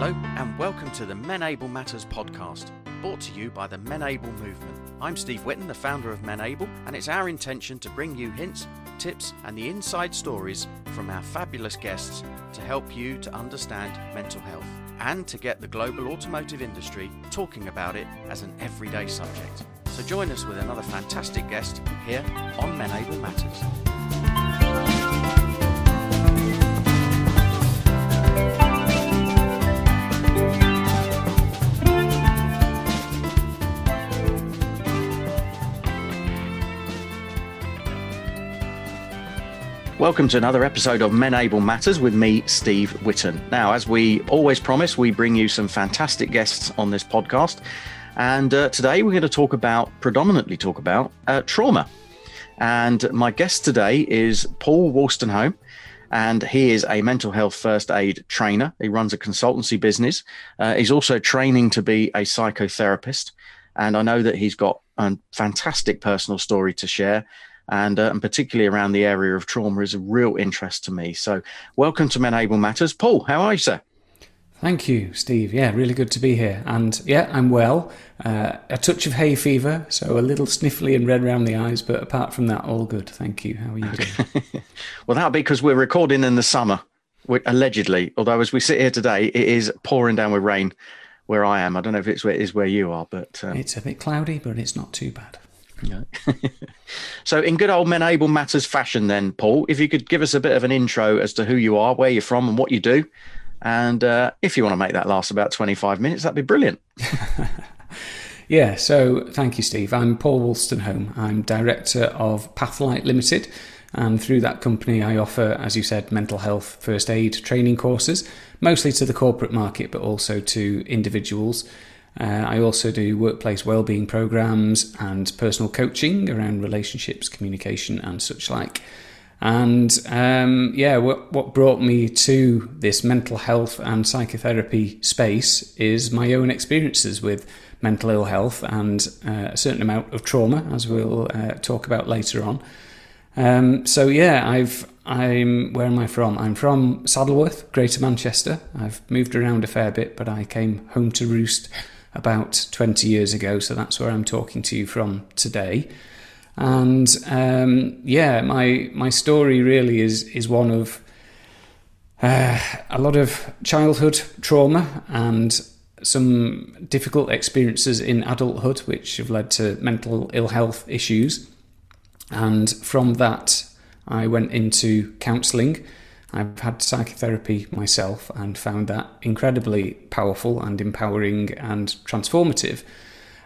Hello, and welcome to the Menable Matters podcast, brought to you by the Menable Movement. I'm Steve Witten, the founder of Menable, and it's our intention to bring you hints, tips, and the inside stories from our fabulous guests to help you to understand mental health and to get the global automotive industry talking about it as an everyday subject. So join us with another fantastic guest here on Menable Matters. Welcome to another episode of Menable Matters with me, Steve Witten. Now, as we always promise, we bring you some fantastic guests on this podcast. And uh, today we're going to talk about, predominantly talk about uh, trauma. And my guest today is Paul Wolstenholme, and he is a mental health first aid trainer. He runs a consultancy business. Uh, he's also training to be a psychotherapist. And I know that he's got a fantastic personal story to share and, uh, and particularly around the area of trauma is a real interest to me. So, welcome to Menable Matters. Paul, how are you, sir? Thank you, Steve. Yeah, really good to be here. And yeah, I'm well. Uh, a touch of hay fever, so a little sniffly and red around the eyes, but apart from that, all good. Thank you. How are you doing? well, that'll be because we're recording in the summer, allegedly. Although, as we sit here today, it is pouring down with rain where I am. I don't know if it's where, it is where you are, but um... it's a bit cloudy, but it's not too bad. So, in good old Menable Matters fashion, then, Paul, if you could give us a bit of an intro as to who you are, where you're from, and what you do. And uh, if you want to make that last about 25 minutes, that'd be brilliant. yeah, so thank you, Steve. I'm Paul Wolstenholme. I'm director of Pathlight Limited. And through that company, I offer, as you said, mental health first aid training courses, mostly to the corporate market, but also to individuals. Uh, I also do workplace wellbeing programs and personal coaching around relationships, communication, and such like. And um, yeah, what, what brought me to this mental health and psychotherapy space is my own experiences with mental ill health and uh, a certain amount of trauma, as we'll uh, talk about later on. Um, so yeah, I've I'm where am I from? I'm from Saddleworth, Greater Manchester. I've moved around a fair bit, but I came home to roost about 20 years ago. So that's where I'm talking to you from today. And um, yeah, my my story really is is one of uh, a lot of childhood trauma and some difficult experiences in adulthood, which have led to mental ill health issues. And from that, I went into counselling I've had psychotherapy myself and found that incredibly powerful and empowering and transformative.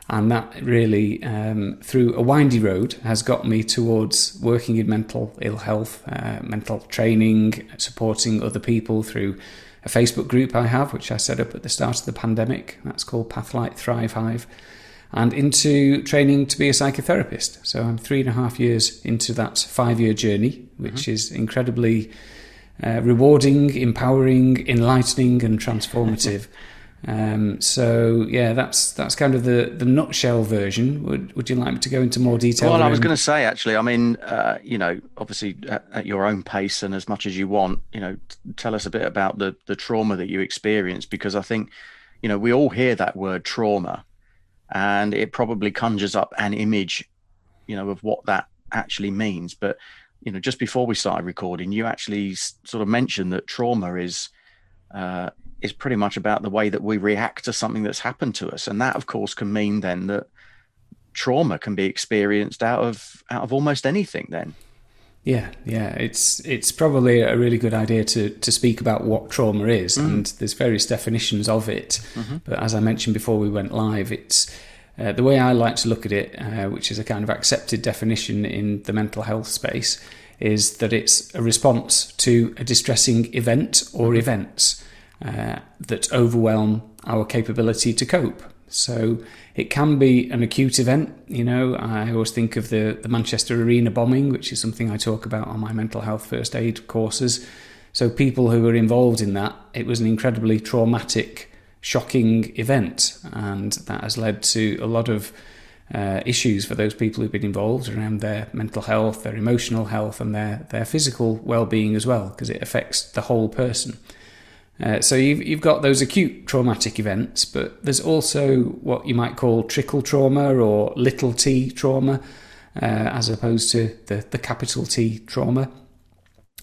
And that really, um, through a windy road, has got me towards working in mental ill health, uh, mental training, supporting other people through a Facebook group I have, which I set up at the start of the pandemic. That's called Pathlight Thrive Hive. And into training to be a psychotherapist. So I'm three and a half years into that five year journey, which mm-hmm. is incredibly uh, rewarding, empowering, enlightening, and transformative. Um, so yeah, that's that's kind of the, the nutshell version. Would Would you like me to go into more detail? Well. I was going to say actually. I mean, uh, you know, obviously at, at, your own pace and as much as you want. You know, tell us a bit about the the trauma that you experienced because I think, you know, we all hear that word trauma, and it probably conjures up an image, you know, of what that actually means. But you know, just before we started recording, you actually sort of mentioned that trauma is uh, is pretty much about the way that we react to something that's happened to us, and that, of course, can mean then that trauma can be experienced out of out of almost anything. Then, yeah, yeah, it's it's probably a really good idea to to speak about what trauma is, mm. and there's various definitions of it. Mm-hmm. But as I mentioned before we went live, it's uh, the way I like to look at it, uh, which is a kind of accepted definition in the mental health space, is that it's a response to a distressing event or events uh, that overwhelm our capability to cope. So it can be an acute event. You know, I always think of the, the Manchester Arena bombing, which is something I talk about on my mental health first aid courses. So people who were involved in that, it was an incredibly traumatic shocking event, and that has led to a lot of uh, issues for those people who've been involved around their mental health, their emotional health, and their their physical well-being as well, because it affects the whole person. Uh, so you've, you've got those acute traumatic events, but there's also what you might call trickle trauma or little t trauma, uh, as opposed to the, the capital T trauma.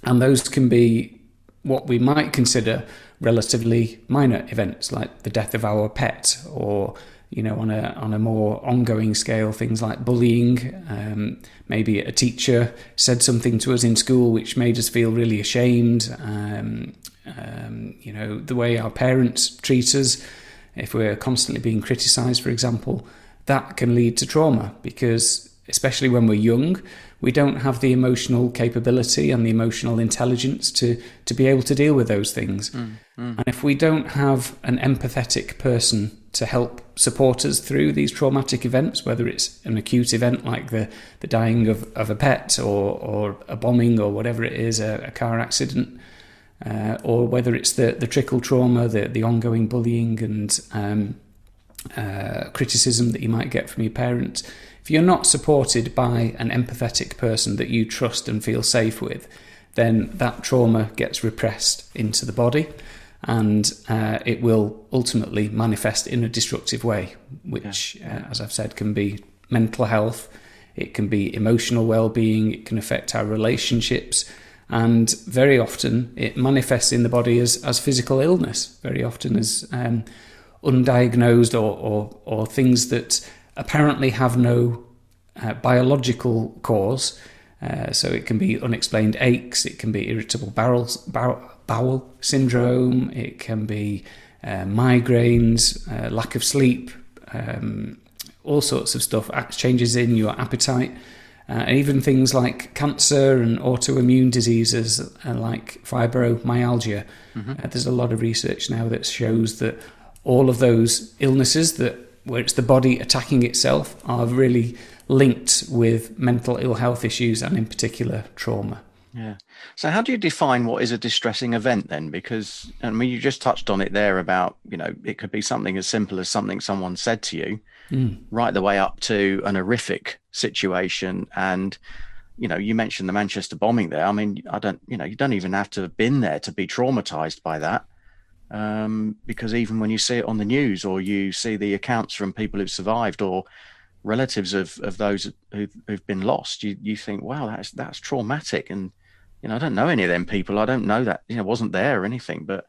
And those can be what we might consider relatively minor events, like the death of our pet, or you know, on a on a more ongoing scale, things like bullying. Um, maybe a teacher said something to us in school which made us feel really ashamed. Um, um, you know, the way our parents treat us, if we're constantly being criticised, for example, that can lead to trauma because, especially when we're young, we don't have the emotional capability and the emotional intelligence to to be able to deal with those things. Mm, mm. And if we don't have an empathetic person to help support us through these traumatic events, whether it's an acute event like the, the dying of, of a pet or, or a bombing or whatever it is, a, a car accident, uh, or whether it's the, the trickle trauma, the, the ongoing bullying and um, uh, criticism that you might get from your parents. If you're not supported by an empathetic person that you trust and feel safe with, then that trauma gets repressed into the body and uh, it will ultimately manifest in a destructive way, which, yeah. uh, as I've said, can be mental health, it can be emotional well being, it can affect our relationships, and very often it manifests in the body as, as physical illness, very often as um, undiagnosed or, or, or, things that apparently have no uh, biological cause. Uh, so it can be unexplained aches, it can be irritable bowel, bowel, bowel syndrome, it can be uh, migraines, uh, lack of sleep, um, all sorts of stuff, changes in your appetite uh, and even things like cancer and autoimmune diseases uh, like fibromyalgia. Mm-hmm. Uh, there's a lot of research now that shows that all of those illnesses that where it's the body attacking itself are really linked with mental ill health issues and in particular trauma. Yeah. So how do you define what is a distressing event then? Because I mean, you just touched on it there about, you know, it could be something as simple as something someone said to you, mm. right the way up to an horrific situation. And, you know, you mentioned the Manchester bombing there. I mean, I don't, you know, you don't even have to have been there to be traumatized by that. Um, because even when you see it on the news or you see the accounts from people who've survived or relatives of, of those who've, who've been lost, you, you think, wow, that's, that's traumatic. And, you know, I don't know any of them people. I don't know that, you know, wasn't there or anything, but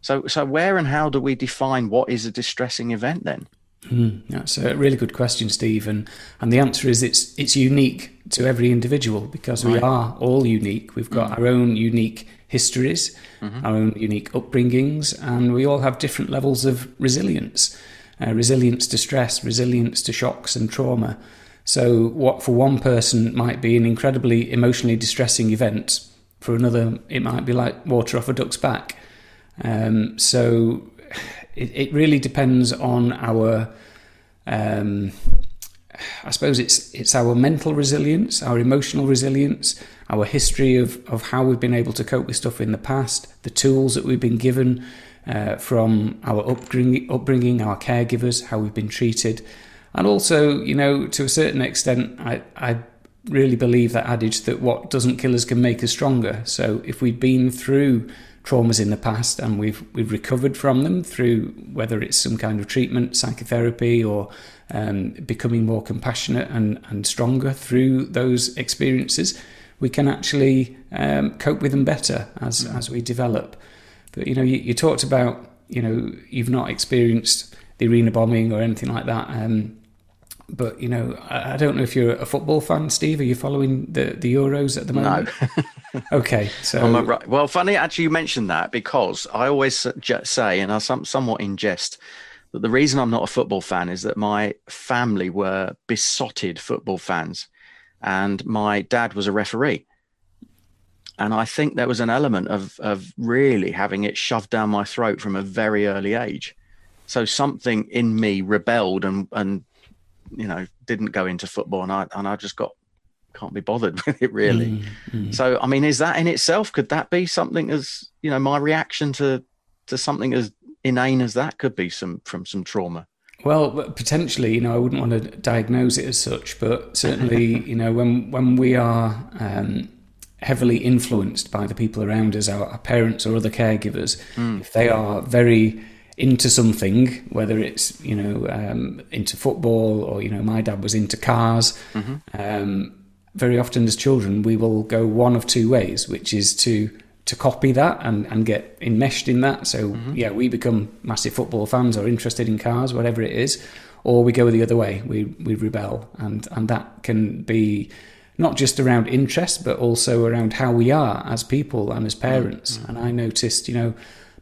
so, so where and how do we define what is a distressing event then? Mm, that's a really good question, Steve, and, and the answer is it's it's unique to every individual because we right. are all unique. We've got mm our own unique histories, mm-hmm. our own unique upbringings, and we all have different levels of resilience. Uh, resilience to stress, resilience to shocks and trauma. So, what for one person might be an incredibly emotionally distressing event, for another it might be like water off a duck's back. Um, so, it, it really depends on our um, I suppose it's it's our mental resilience, our emotional resilience, our history of, of how we've been able to cope with stuff in the past, the tools that we've been given uh, from our upbringing, upbringing, our caregivers, how we've been treated, and also, you know, to a certain extent, I, I really believe that adage that what doesn't kill us can make us stronger. So if we've been through traumas in the past and we've we've recovered from them through whether it's some kind of treatment, psychotherapy, or um, becoming more compassionate and, and stronger through those experiences, we can actually um, cope with them better as mm. as we develop. But you know, you, you, talked about you know you've not experienced the arena bombing or anything like that. Um, but you know, I, I, don't know if you're a football fan, Steve. Are you following the the Euros at the moment? No. okay, so right. Well, funny actually you mentioned that because I always say, and I some, somewhat in jest, that the reason I'm not a football fan is that my family were besotted football fans, and my dad was a referee. And I think there was an element of of really having it shoved down my throat from a very early age. So something in me rebelled and and you know didn't go into football and I and I just got can't be bothered with it really. Mm, mm. So I mean, is that in itself could that be something as you know my reaction to to something as inane as that could be some from some trauma? Well, potentially, you know, I wouldn't want to diagnose it as such, but certainly, you know, when when we are um, heavily influenced by the people around us, our, our parents or other caregivers, mm. if they are very into something, whether it's you know um, into football or you know my dad was into cars. Mm-hmm. Um, very often as children, we will go one of two ways, which is to to copy that and, and get enmeshed in that. So mm-hmm. yeah, we become massive football fans or interested in cars, whatever it is, or we go the other way. We we rebel, and and that can be not just around interest, but also around how we are as people and as parents. Mm-hmm. And I noticed, you know,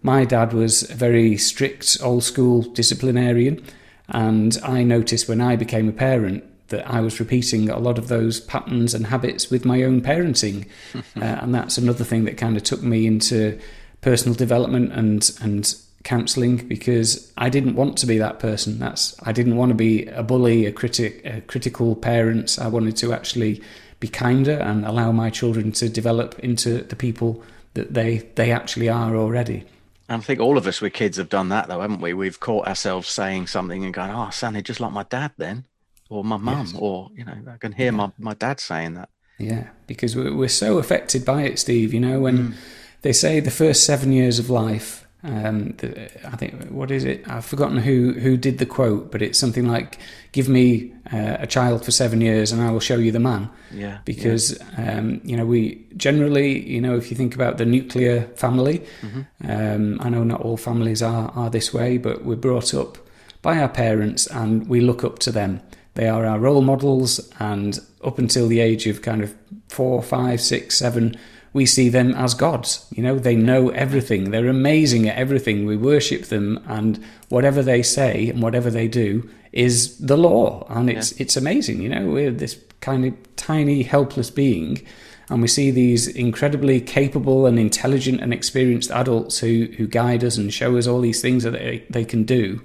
my dad was a very strict, old school disciplinarian. And I noticed when I became a parent that I was repeating a lot of those patterns and habits with my own parenting. uh, and that's another thing that kind of took me into personal development and, and counselling because I didn't want to be that person. That's I didn't want to be a bully, a critic, a critical parent. I wanted to actually be kinder and allow my children to develop into the people that they they actually are already. And I think all of us with kids have done that, though, haven't we? We've caught ourselves saying something and going, "Oh, Sandy, just like my dad, then," or my mum, yes. or you know, I can hear yeah. my my dad saying that. Yeah, because we're, we're so affected by it, Steve. You know, when mm. they say the first seven years of life um, the, I think what is it? I've forgotten who who did the quote, but it's something like, "Give me uh, a child for seven years, and I will show you the man." Yeah. Because yeah. Um, you know we generally, you know, if you think about the nuclear family, mm-hmm. um, I know not all families are are this way, but we're brought up by our parents, and we look up to them. They are our role models, and up until the age of kind of four, five, six, seven we see them as gods. You know, they know everything. They're amazing at everything. We worship them, and whatever they say and whatever they do is the law, and it's yeah. it's amazing. You know, we're this kind of tiny, helpless being, and we see these incredibly capable and intelligent and experienced adults who who guide us and show us all these things that they, they can do,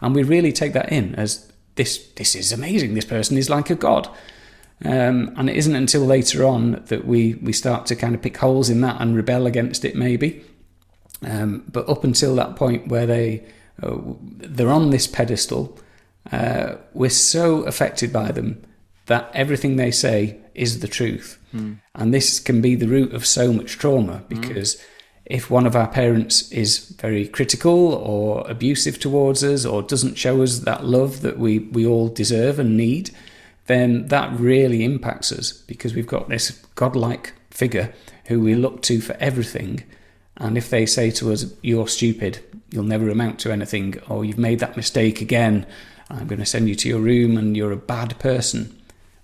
and we really take that in as this this is amazing. This person is like a god. Um, and it isn't until later on that we, we start to kind of pick holes in that and rebel against it, maybe. Um, but up until that point where they uh, they're on this pedestal, uh, we're so affected by them that everything they say is the truth, mm. and this can be the root of so much trauma because. Mm. If one of our parents is very critical or abusive towards us, or doesn't show us that love that we, we all deserve and need, then that really impacts us because we've got this godlike figure who we look to for everything. And if they say to us, You're stupid, you'll never amount to anything, or you've made that mistake again, I'm going to send you to your room and you're a bad person,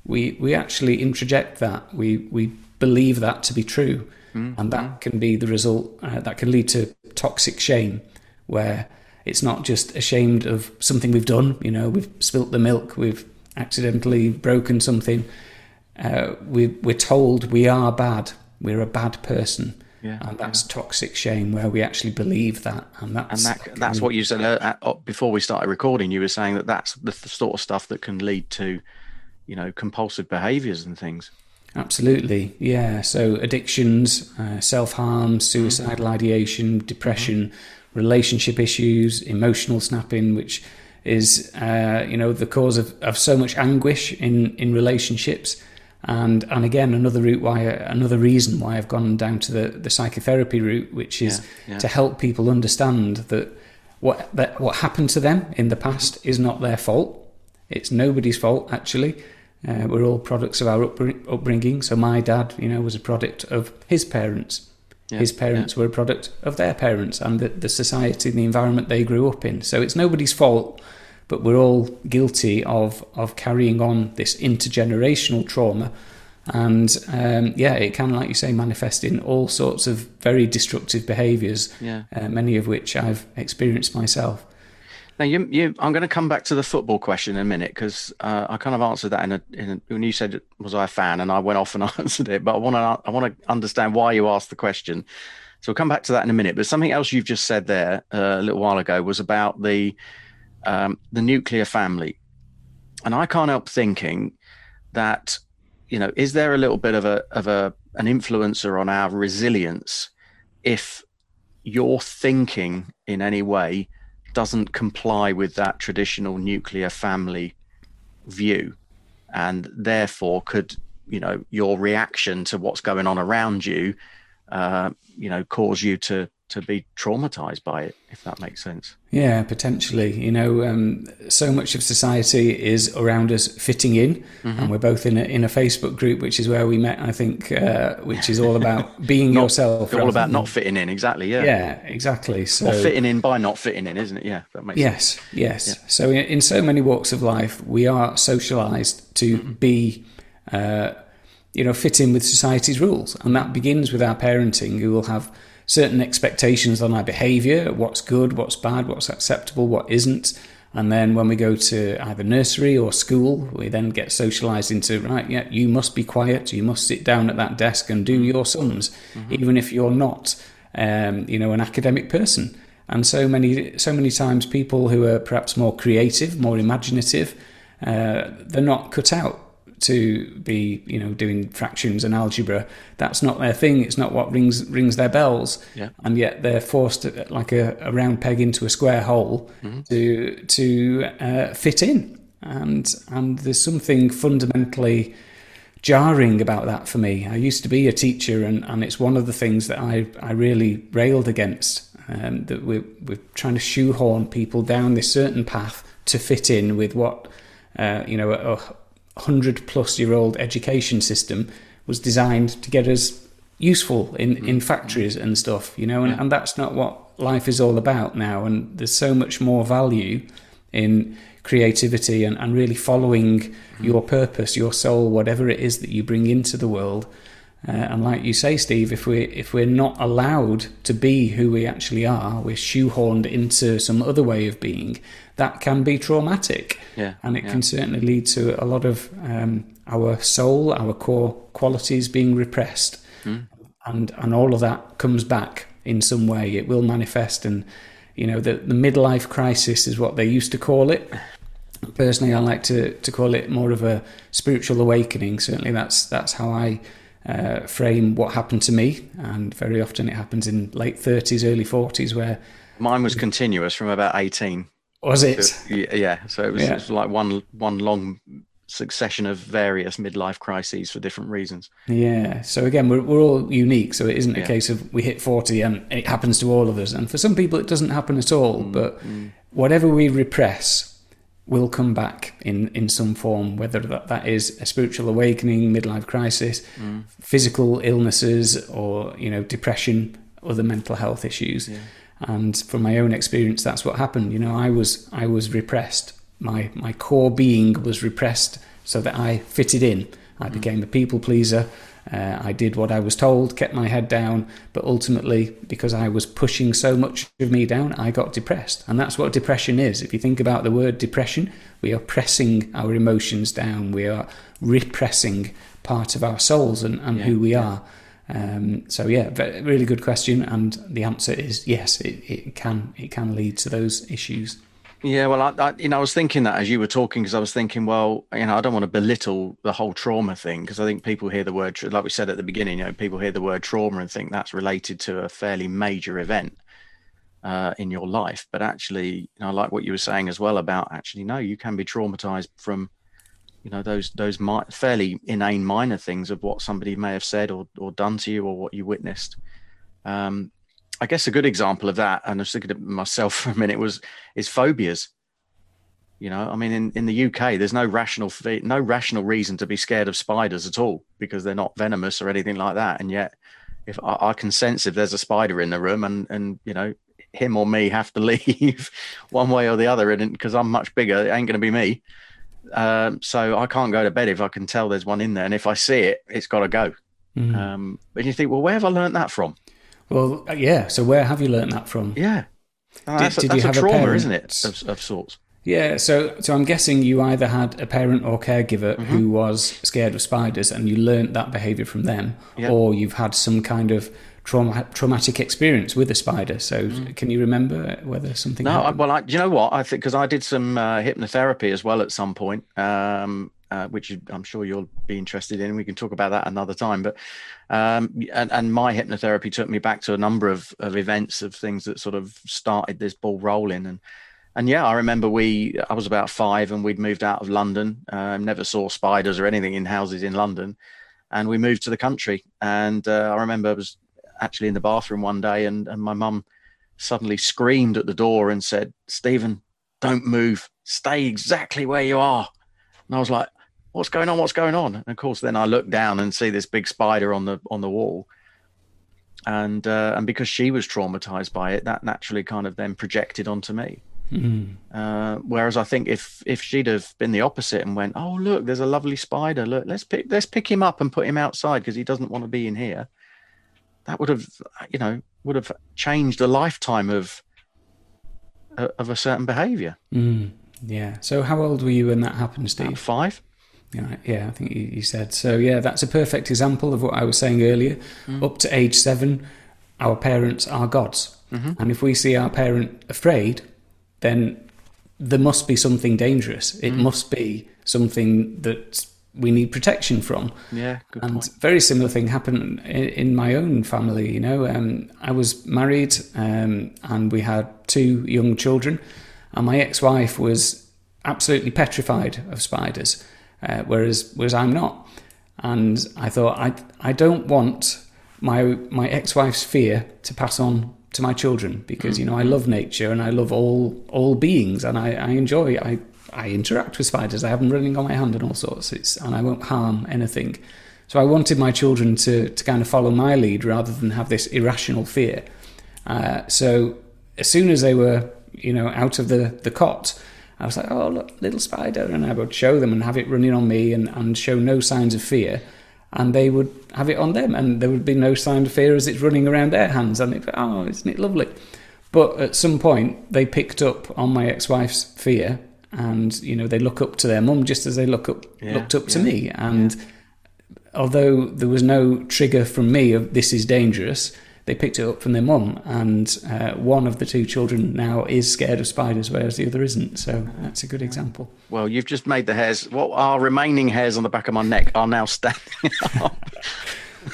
we, we actually introject that. We, we believe that to be true. Mm-hmm. And that can be the result, uh, that can lead to toxic shame, where it's not just ashamed of something we've done, you know, we've spilt the milk, we've accidentally broken something, uh, we, we're told we are bad, we're a bad person. Yeah, and that's yeah. toxic shame where we actually believe that and that's and that, that's what you said uh, uh, before we started recording you were saying that that's the, the sort of stuff that can lead to you know compulsive behaviors and things absolutely yeah so addictions uh, self-harm suicidal mm-hmm. ideation depression mm-hmm. relationship issues emotional snapping which is uh, you know the cause of, of so much anguish in in relationships and and again another route why another reason why I've gone down to the the psychotherapy route which is yeah, yeah. to help people understand that what that what happened to them in the past is not their fault it's nobody's fault actually uh, we're all products of our upbringing so my dad you know was a product of his parents yeah, his parents were a product of their parents and the, the society and the environment they grew up in so it's nobody's fault but we're all guilty of of carrying on this intergenerational trauma. And um, yeah, it can, like you say, manifest in all sorts of very destructive behaviours. Yeah. Uh, many of which I've experienced myself. Now, you, you, I'm going to come back to the football question in a minute because uh, I kind of answered that in a, in a, when you said was I a fan, and I went off and answered it. But I want to I want to understand why you asked the question. So we'll come back to that in a minute. But something else you've just said there uh, a little while ago was about the um, the nuclear family. And I can't help thinking that, you know, is there a little bit of a of a an influencer on our resilience if your thinking in any way doesn't comply with that traditional nuclear family view and therefore could you know your reaction to what's going on around you uh, you know cause you to to be traumatized by it if that makes sense yeah potentially you know um, so much of society is around us fitting in mm-hmm. and we're both in a, in a facebook group which is where we met i think uh, which is all about being not, yourself all about not fitting in exactly yeah yeah exactly so or fitting in by not fitting in isn't it yeah that makes yes sense. yes yeah. so in, in, so many walks of life we are socialized to mm-hmm. be uh, you know fit in with society's rules and that begins with our parenting who will have certain expectations on our behavior what's good, what's bad, what's acceptable, what isn't. And then when we go to either nursery or school, we then get socialized into, right, yeah, you must be quiet, you must sit down at that desk and do your sums, mm-hmm. even if you're not, um, you know, an academic person. And so many, so many times people who are perhaps more creative, more imaginative, uh, they're not cut out to be you know doing fractions and algebra that's not their thing it's not what rings rings their bells yeah. and yet they're forced to, like a, a, round peg into a square hole mm-hmm. to to uh, fit in and and there's something fundamentally jarring about that for me I used to be a teacher and and it's one of the things that I I really railed against um, that we're, we're trying to shoehorn people down this certain path to fit in with what uh, you know a, 100 plus year old education system was designed to get us useful in, mm. in factories and stuff, you know, and, yeah. and that's not what life is all about now. And there's so much more value in creativity and, and really following mm. your purpose, your soul, whatever it is that you bring into the world. Uh, and like you say, Steve, if we if we're not allowed to be who we actually are, we're shoehorned into some other way of being. That can be traumatic, yeah, and it yeah. can certainly lead to a lot of um, our soul, our core qualities being repressed, mm. and and all of that comes back in some way. It will manifest, and you know the the midlife crisis is what they used to call it. Personally, I like to to call it more of a spiritual awakening. Certainly, that's that's how I uh, frame what happened to me, and very often it happens in late 30s, early 40s, where mine was continuous from about 18. Was it? So, yeah, so it was, yeah. it was like one one long succession of various midlife crises for different reasons. Yeah. So again, we're, we're all unique. So it isn't a yeah. case of we hit 40 and it happens to all of us. And for some people, it doesn't happen at all. Mm, but mm. whatever we repress, will come back in, in some form, whether that, that is a spiritual awakening, midlife crisis, mm. physical illnesses, or you know depression, other mental health issues. Yeah. And from my own experience, that's what happened. You know, I was I was repressed. My my core being was repressed, so that I fitted in. I mm. became a people pleaser. Uh, I did what I was told, kept my head down, but ultimately, because I was pushing so much of me down, I got depressed. And that's what depression is. If you think about the word depression, we are pressing our emotions down, we are repressing part of our souls and, and yeah, who we are. Um, so yeah, really good question, and the answer is yes. It, it can it can lead to those issues. Yeah, well, I, I, you know, I was thinking that as you were talking, because I was thinking, well, you know, I don't want to belittle the whole trauma thing, because I think people hear the word, like we said at the beginning, you know, people hear the word trauma and think that's related to a fairly major event uh, in your life. But actually, you know, I like what you were saying as well about actually, no, you can be traumatized from, you know, those those mi- fairly inane minor things of what somebody may have said or or done to you or what you witnessed. Um, I guess a good example of that, and I was thinking of myself for a minute, was is phobias. You know, I mean, in, in the UK, there's no rational no rational reason to be scared of spiders at all because they're not venomous or anything like that. And yet, if I, I can sense if there's a spider in the room, and and you know, him or me have to leave one way or the other, and because I'm much bigger, it ain't going to be me. Um, so I can't go to bed if I can tell there's one in there, and if I see it, it's got to go. Mm. Um, but you think, well, where have I learned that from? Well, uh, yeah. So where have you learned that from? Yeah, oh, that's, did, a, that's a trauma, isn't it, of, of, sorts? Yeah. So, so I'm guessing you either had a parent or caregiver mm-hmm. who was scared of spiders, and you learned that behaviour from them, yep. or you've had some kind of trauma, traumatic experience with a spider. So, mm. can you remember whether something? No, happened? well, I, you know what? I think because I did some uh, hypnotherapy as well at some point. Um, uh, which I'm sure you'll be interested in. We can talk about that another time. But um, and, and my hypnotherapy took me back to a number of, of events of things that sort of started this ball rolling. And and yeah, I remember we I was about five and we'd moved out of London. Uh, never saw spiders or anything in houses in London. and we moved to the country. And uh, I remember I was actually in the bathroom one day, and, and my mum suddenly screamed at the door and said, "Stephen, don't move. Stay exactly where you are." And I was like, "What's going on? What's going on?" And of course, then I look down and see this big spider on the on the wall. And uh, and because she was traumatized by it, that naturally kind of then projected onto me. Mm. Uh, whereas I think if if she'd have been the opposite and went, oh look, there's a lovely spider. Look, let's pick let's pick him up and put him outside because he doesn't want to be in here. That would have, you know, would have changed a lifetime of uh, of a certain behaviour. Mm. Yeah. So how old were you when that happened, Steve? About five. Yeah, yeah, I think you said so. Yeah, that's a perfect example of what I was saying earlier. Mm. Up to age seven, our parents are gods, mm-hmm. and if we see our parent afraid, then there must be something dangerous. It mm. must be something that we need protection from. Yeah, and point. very similar thing happened in, in my own family. You know, um, I was married um, and we had two young children, and my ex-wife was absolutely petrified of spiders, uh, whereas whereas I'm not. And I thought I I don't want my my ex-wife's fear to pass on to my children because mm. you know I love nature and I love all all beings and I, I enjoy I I interact with spiders. I have them running on my hand and all sorts. It's and I won't harm anything. So I wanted my children to to kind of follow my lead rather than have this irrational fear. Uh, so as soon as they were you know out of the the cot. I was like, oh, look, little spider. And I would show them and have it running on me and, and show no signs of fear and they would have it on them, and there would be no sign of fear as it's running around their hands. And it, oh, isn't it lovely? But at some point, they picked up on my ex-wife's fear, and you know they look up to their mum just as they look up yeah, looked up yeah, to me. And yeah. although there was no trigger from me of this is dangerous, they picked it up from their mum, and uh, one of the two children now is scared of spiders, whereas the other isn't. So that's a good example. Well, you've just made the hairs. What are remaining hairs on the back of my neck are now standing up.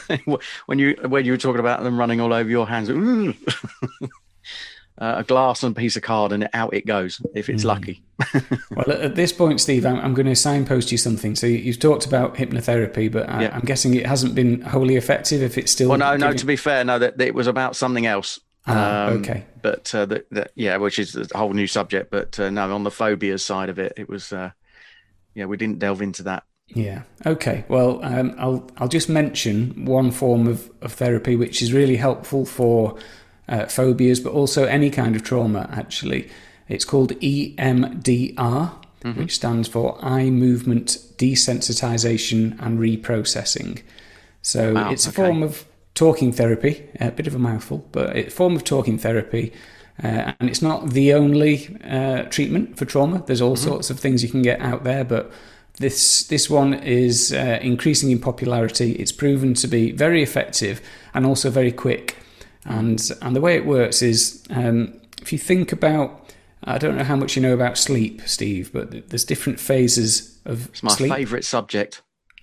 when you when you were talking about them running all over your hands, uh, a glass and a piece of card, and out it goes if it's mm. lucky. well, at this point, Steve, I'm, I'm, going to signpost you something. So you've talked about hypnotherapy, but I, am guessing it hasn't been wholly effective. If it's still well, no, giving... no. To be fair, no, that, that it was about something else. Ah, um, okay. But uh, that, that, yeah, which is a whole new subject. But uh, no, on the phobias side of it, it was uh, yeah, we didn't delve into that. Yeah. Okay. Well, um, I'll I'll just mention one form of, of therapy which is really helpful for uh, phobias, but also any kind of trauma, actually. It's called EMDR, mm-hmm. which stands for Eye Movement Desensitization and Reprocessing. So wow, it's a okay. form of talking therapy, a bit of a mouthful, but it's a form of talking therapy. Uh, and it's not the only uh, treatment for trauma. There's all mm-hmm. sorts of things you can get out there, but this this one is uh, increasing in popularity. It's proven to be very effective and also very quick. And and the way it works is um, if you think about, I don't know how much you know about sleep, Steve, but there's different phases of it's my sleep. favourite subject.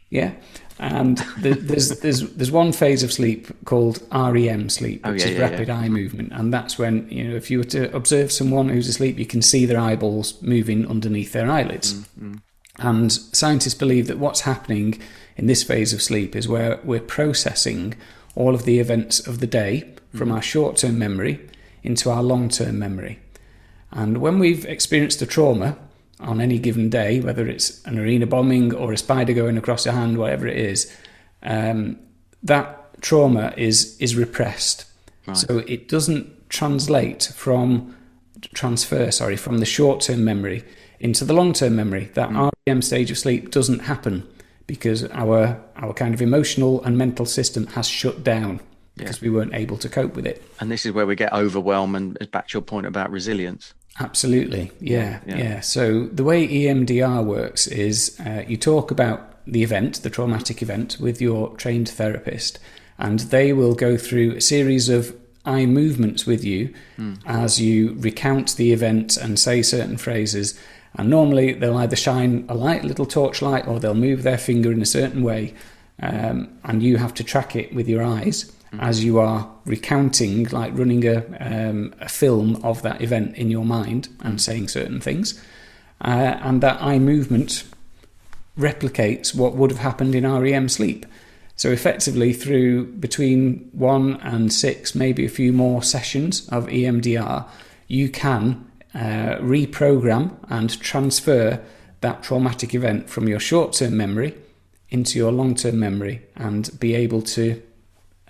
Yeah, and the, there's there's there's one phase of sleep called REM sleep, oh, which oh, yeah, is yeah, rapid yeah. eye movement, and that's when you know if you were to observe someone who's asleep, you can see their eyeballs moving underneath their eyelids. Mm-hmm. And scientists believe that what's happening in this phase of sleep is where we're processing all of the events of the day from mm. our short term memory into our long term memory. And when we've experienced a trauma on any given day, whether it's an arena bombing or a spider going across your hand, whatever it is, um, that trauma is is repressed. Right. So it doesn't translate from transfer, sorry, from the short term memory into the long term memory. That mm. REM stage of sleep doesn't happen because our our kind of emotional and mental system has shut down because yeah. we weren't able to cope with it. And this is where we get overwhelmed and back to your point about resilience. Absolutely. Yeah, yeah. yeah. So the way EMDR works is uh, you talk about the event, the traumatic event, with your trained therapist, and they will go through a series of eye movements with you mm. as you recount the event and say certain phrases and normally they'll either shine a light, little torchlight, or they'll move their finger in a certain way, um, and you have to track it with your eyes. As you are recounting, like running a, um, a film of that event in your mind and saying certain things. Uh, and that eye movement replicates what would have happened in REM sleep. So effectively, through between one and six, maybe a few more sessions of EMDR, you can uh, reprogram and transfer that traumatic event from your short-term memory into your long-term memory and be able to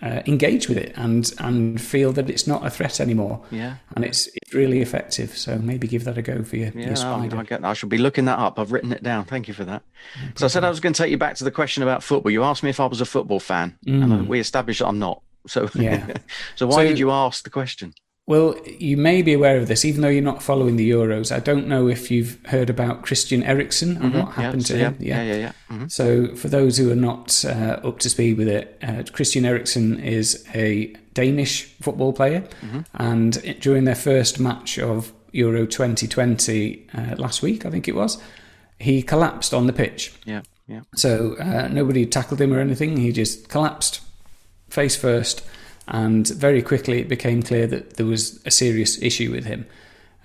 uh, engage with it and and feel that it's not a threat anymore. Yeah, and it's it's really effective. So maybe give that a go for your, yeah, your spider. I, get, I should be looking that up. I've written it down. Thank you for that. so I said I was going to take you back to the question about football. You asked me if I was a football fan, mm. and we established that I'm not. So yeah. so why so, did you ask the question? Well, you may be aware of this, even though you're not following the Euros. I don't know if you've heard about Christian Eriksen and mm-hmm. what happened yeah, to him. Yeah, yeah, yeah. yeah. Mm-hmm. So, for those who are not uh, up to speed with it, uh, Christian Eriksen is a Danish football player, mm-hmm. and it, during their first match of Euro 2020 uh, last week, I think it was, he collapsed on the pitch. Yeah, yeah. So uh, nobody tackled him or anything. He just collapsed face first and very quickly it became clear that there was a serious issue with him.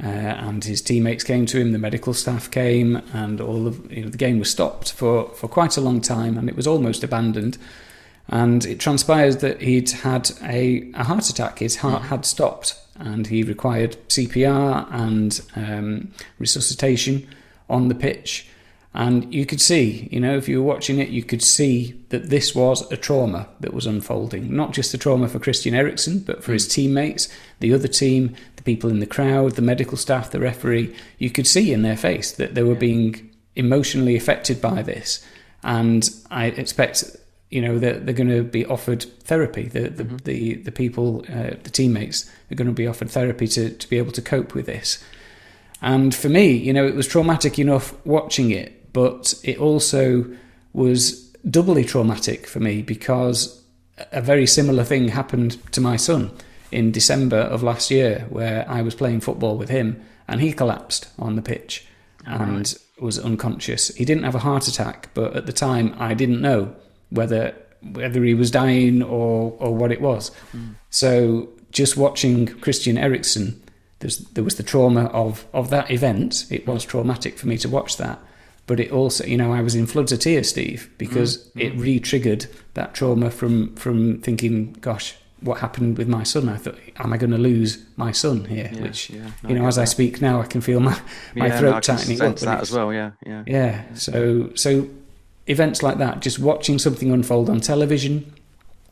Uh, and his teammates came to him, the medical staff came, and all of you know the game was stopped for, for quite a long time, and it was almost abandoned. And it transpired that he'd had a, a heart attack. His heart mm. had stopped, and he required CPR and um, resuscitation on the pitch. And you could see, you know, if you were watching it, you could see that this was a trauma that was unfolding. Not just a trauma for Christian Eriksen, but for mm. his teammates, the other team, the people in the crowd, the medical staff, the referee. You could see in their face that they were yeah. being emotionally affected by this. And I expect, you know, that they're going to be offered therapy. The the mm-hmm. the, the, people, uh, the teammates, are going to be offered therapy to, to be able to cope with this. And for me, you know, it was traumatic enough watching it but it also was doubly traumatic for me because a very similar thing happened to my son in December of last year, where I was playing football with him and he collapsed on the pitch and was unconscious. He didn't have a heart attack, but at the time I didn't know whether whether he was dying or or what it was. Mm. So just watching Christian Eriksen, there was the trauma of of that event. It was traumatic for me to watch that, but it also, you know, I was in floods of tears, Steve, because mm, it re-triggered that trauma from from thinking, gosh, what happened with my son? I thought, am I going to lose my son here? Yeah, Which, yeah, no, you know, as that. I speak now, I can feel my my yeah, throat no, tightening up. That as well, yeah, yeah, yeah. So so events like that, just watching something unfold on television,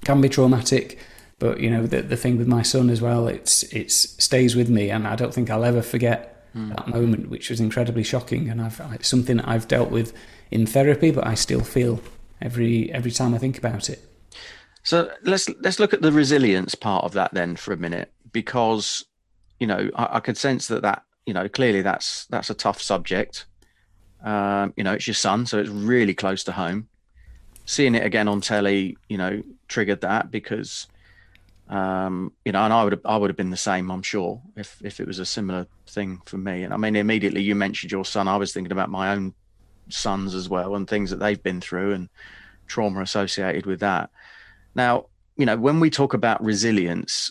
can be traumatic. But you know, the the thing with my son as well, it's it's stays with me, and I don't think I'll ever forget mm. that moment, which was incredibly shocking. And I've it's something that I've dealt with in therapy, but I still feel every every time I think about it. So let's let's look at the resilience part of that then for a minute, because you know I, I could sense that that you know clearly that's that's a tough subject. Um, you know, it's your son, so it's really close to home. Seeing it again on telly, you know, triggered that because um, you know, and I would have, I would have been the same, I'm sure, if if it was a similar thing for me. And I mean, immediately you mentioned your son. I was thinking about my own sons as well and things that they've been through and trauma associated with that. Now, you know, when we talk about resilience,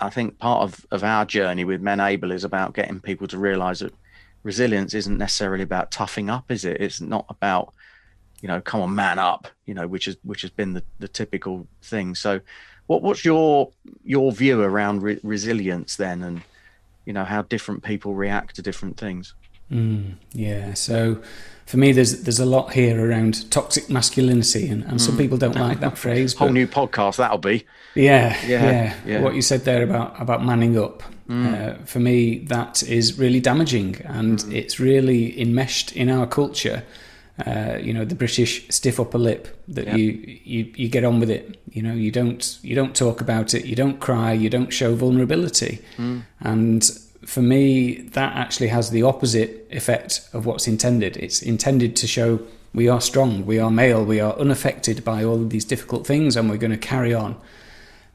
I think part of, of our journey with Menable is about getting people to realize that resilience isn't necessarily about toughing up, is it? It's not about, you know, come on, man up, you know, which is which has been the, the typical thing. So what what's your your view around re- resilience then, and you know how different people react to different things? Mm, yeah. So for me, there's there's a lot here around toxic masculinity, and, and mm. some people don't like that phrase. Whole new podcast that'll be. Yeah, yeah, yeah, yeah. What you said there about about manning up. Mm. Uh, for me, that is really damaging, and mm. it's really enmeshed in our culture uh, you know the British stiff upper lip that yeah. you, you you get on with it. You know you don't you don't talk about it. You don't cry. You don't show vulnerability. Mm. And for me, that actually has the opposite effect of what's intended. It's intended to show we are strong, we are male, we are unaffected by all of these difficult things, and we're going to carry on.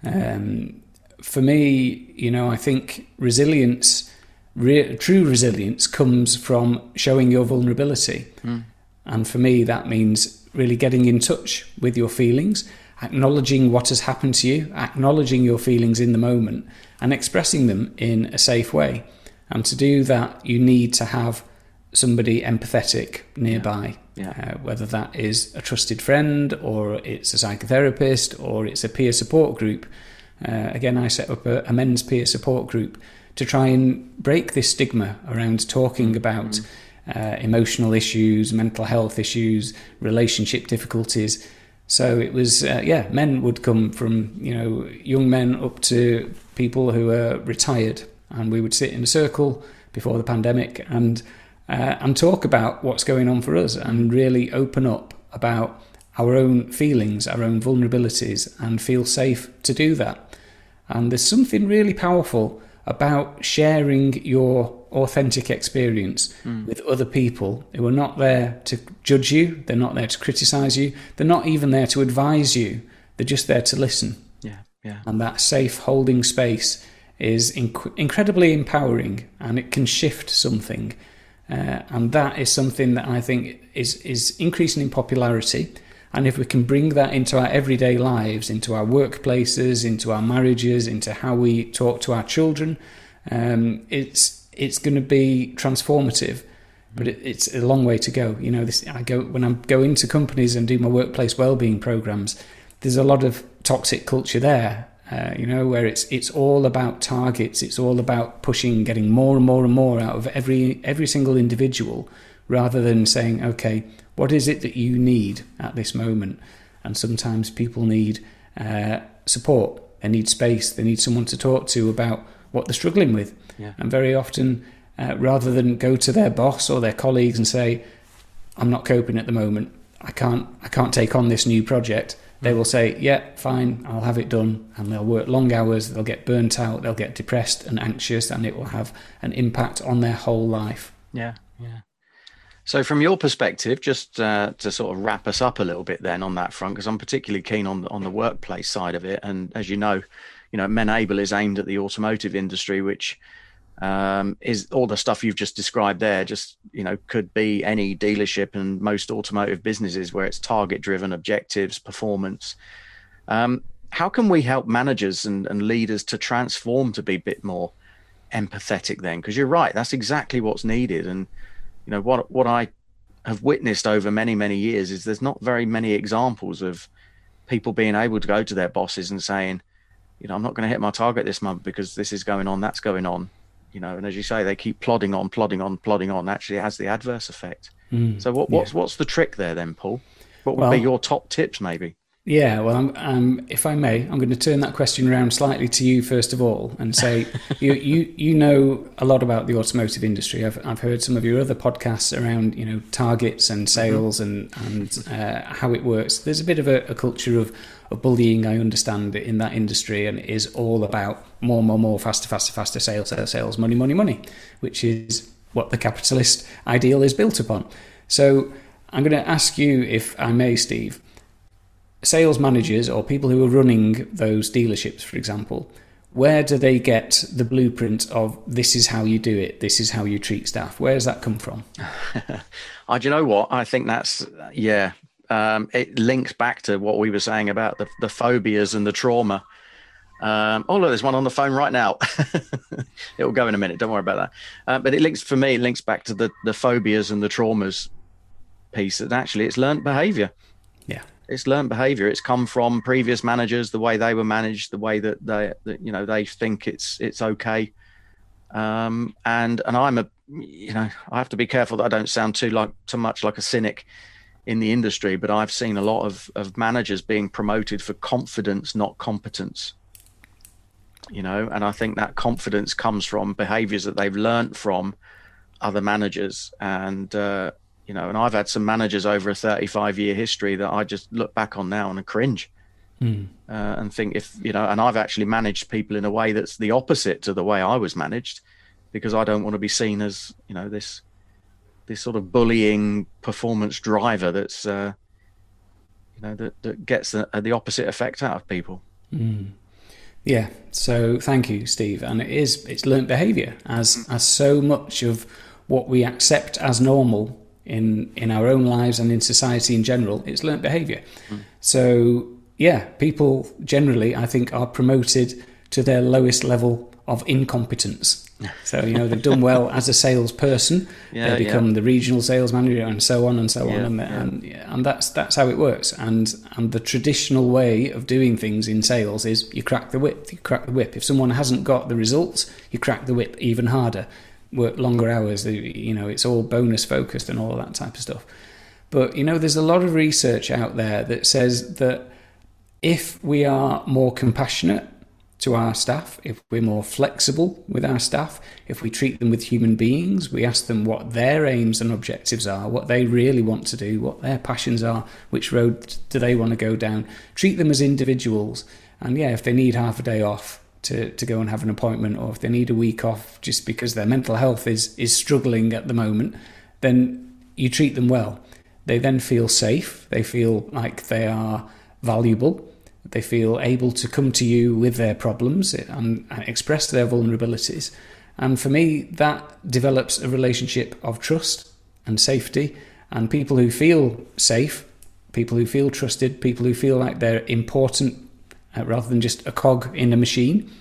Um, for me, you know, I think resilience, re- true resilience, comes from showing your vulnerability. Mm. And for me, that means really getting in touch with your feelings, acknowledging what has happened to you, acknowledging your feelings in the moment, and expressing them in a safe way. And to do that, you need to have somebody empathetic nearby, yeah. Yeah. Uh, whether that is a trusted friend or it's a psychotherapist or it's a peer support group. Uh, again, I set up a, a, men's peer support group to try and break this stigma around talking mm-hmm. about mm-hmm. Uh, emotional issues, mental health issues, relationship difficulties. So it was, uh, yeah, men would come from, you know, young men up to people who are retired. And we would sit in a circle before the pandemic and uh, and talk about what's going on for us and really open up about our own feelings, our own vulnerabilities, and feel safe to do that. And there's something really powerful about sharing your authentic experience mm. with other people who are not there to judge you, they're not there to criticize you, they're not even there to advise you, they're just there to listen. Yeah, yeah. And that safe holding space is inc- incredibly empowering and it can shift something. Uh, and that is something that I think is, is increasing in popularity. And if we can bring that into our everyday lives, into our workplaces, into our marriages, into how we talk to our children, um, it's it's going to be transformative. But it, it's a long way to go. You know, this I go when I go into companies and do my workplace well-being programs. There's a lot of toxic culture there, uh, you know, where it's it's all about targets. It's all about pushing, getting more and more and more out of every every single individual, rather than saying, okay, what is it that you need at this moment? And sometimes people need uh, support. They need space. They need someone to talk to about what they're struggling with. Yeah. And very often, uh, rather than go to their boss or their colleagues and say, "I'm not coping at the moment. I can't. I can't take on this new project." They will say, "Yeah, fine. I'll have it done," and they'll work long hours. They'll get burnt out. They'll get depressed and anxious, and it will have an impact on their whole life. Yeah, yeah. So, from your perspective, just uh, to sort of wrap us up a little bit then on that front, because I'm particularly keen on on the workplace side of it, and as you know, you know, Menable is aimed at the automotive industry, which um, is all the stuff you've just described there. Just you know, could be any dealership and most automotive businesses where it's target driven, objectives, performance. Um, how can we help managers and, and leaders to transform to be a bit more empathetic then? Because you're right, that's exactly what's needed, and you know what what I have witnessed over many many years is there's not very many examples of people being able to go to their bosses and saying, you know, I'm not going to hit my target this month because this is going on, that's going on, you know. And as you say, they keep plodding on, plodding on, plodding on. Actually, it has the adverse effect. Mm, so what, what's yeah. what's the trick there then, Paul? What would well, be your top tips, maybe? Yeah, well, I'm, um, if I may, I'm going to turn that question around slightly to you first of all, and say you, you you know a lot about the automotive industry. I've I've heard some of your other podcasts around you know targets and mm-hmm. sales mm-hmm. and and uh, how it works. There's a bit of a, a, culture of, of bullying. I understand in that industry, and is all about more, more, more, faster, faster, faster, sales, sales, sales, money, money, money, which is what the capitalist ideal is built upon. So I'm going to ask you, if I may, Steve sales managers or people who are running those dealerships, for example, where do they get the blueprint of this is how you do it, this is how you treat staff? Where does that come from? oh, do you know what? I think that's, yeah, um, it links back to what we were saying about the, the phobias and the trauma. Um, oh, look, there's one on the phone right now. it will go in a minute. Don't worry about that. Uh, but it links for me. It links back to the the phobias and the traumas piece. And actually, it's learned behaviour. Yeah, it's learned behavior it's come from previous managers the way they were managed the way that they that, you know they think it's it's okay um, and and i'm a you know i have to be careful that i don't sound too like too much like a cynic in the industry but i've seen a lot of of managers being promoted for confidence not competence. You know and i think that confidence comes from behaviors that they've learned from other managers. And uh, you know, and I've had some managers over a 35 year history that I just look back on now and cringe. Mm. uh, and think if, you know, and I've actually managed people in a way that's the opposite to the way I was managed because I don't want to be seen as, you know, this, this sort of bullying performance driver that's, uh, you know, that, that gets the, the opposite effect out of people. Mm. Yeah. So thank you, Steve. And it is, it's learnt behavior as, as so much of what we accept as normal in in our own lives and in society in general. It's learnt behaviour. Mm. So yeah, people generally, I think, are promoted to their lowest level of incompetence. So you know they've done well as a salesperson. Yeah, they become yeah. the regional sales manager and so on and so Yeah, on, and, yeah. and and that's that's how it works. And and the traditional way of doing things in sales is you crack the whip. You crack the whip. If someone hasn't got the results, you crack the whip even harder. Work longer hours. You know it's all bonus focused and all that type of stuff. But you know there's a lot of research out there that says that if we are more compassionate to our staff, if we're more flexible with our staff, if we treat them with human beings, we ask them what their aims and objectives are, what they really want to do, what their passions are, which road do they want to go down, treat them as individuals. And yeah, if they need half a day off to, to go and have an appointment, or if they need a week off just because their mental health is, is struggling at the moment, then you treat them well. They then feel safe, they feel like they are valuable they feel able to come to you with their problems and, express their vulnerabilities. And for me, that develops a relationship of trust and safety. And people who feel safe, people who feel trusted, people who feel like they're important uh, rather than just a cog in a machine,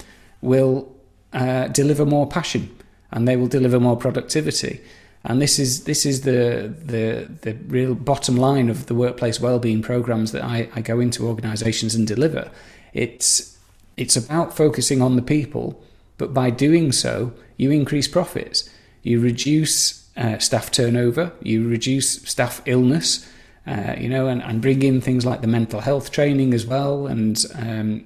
will uh, deliver more passion and they will deliver more productivity. And this is this is the the the real bottom line of the workplace wellbeing programs that I, I go into organisations and deliver. It's it's about focusing on the people, but by doing so, you increase profits, you reduce uh, staff turnover, you reduce staff illness, uh, you know, and, and bring in things like the mental health training as well, and um,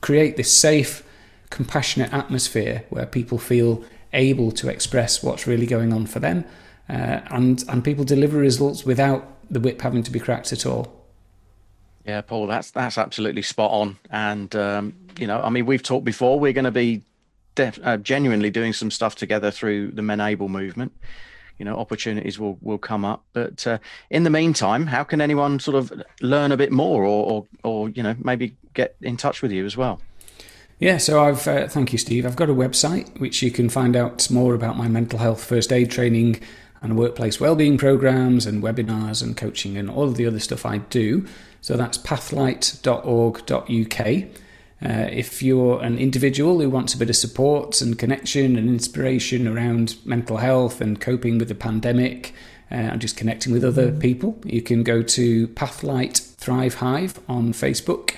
create this safe, compassionate atmosphere where people feel able to express what's really going on for them, uh, and and people deliver results without the whip having to be cracked at all. Yeah, Paul, that's that's absolutely spot on. And um, you know, I mean, we've talked before. We're going to be def- uh, genuinely doing some stuff together through the Menable movement. You know, opportunities will will come up. But uh, in the meantime, how can anyone sort of learn a bit more, or or, or you know, maybe get in touch with you as well? Yeah, so I've uh, thank you, Steve. I've got a website which you can find out more about my mental health first aid training and workplace wellbeing programs and webinars and coaching and all of the other stuff I do. So that's pathlight.org.uk. Uh, if you're an individual who wants a bit of support and connection and inspiration around mental health and coping with the pandemic uh, and just connecting with other people, you can go to Pathlight Thrive Hive on Facebook.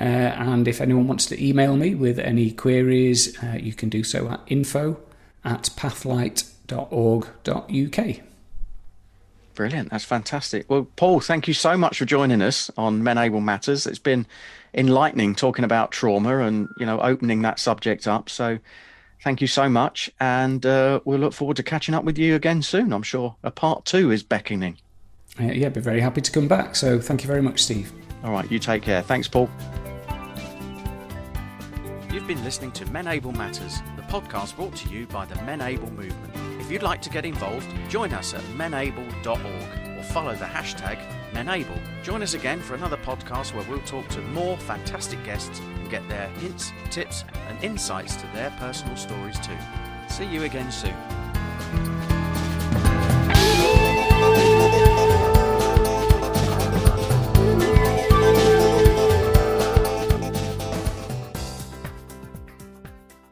Uh, and if anyone wants to email me with any queries, uh, you can do so at info at pathlight.org.uk. Brilliant. That's fantastic. Well, Paul, thank you so much for joining us on Menable Matters. It's been enlightening talking about trauma and, you know, opening that subject up. So thank you so much. And uh, we'll look forward to catching up with you again soon. I'm sure a part two is beckoning. Uh, yeah, be very happy to come back. So thank you very much, Steve. All right. You take care. Thanks, Paul. You've been listening to Menable Matters, the podcast brought to you by the Menable movement. If you'd like to get involved, join us at menable.org or follow the hashtag Menable. Join us again for another podcast where we'll talk to more fantastic guests and get their hints, tips, and insights to their personal stories too. See you again soon.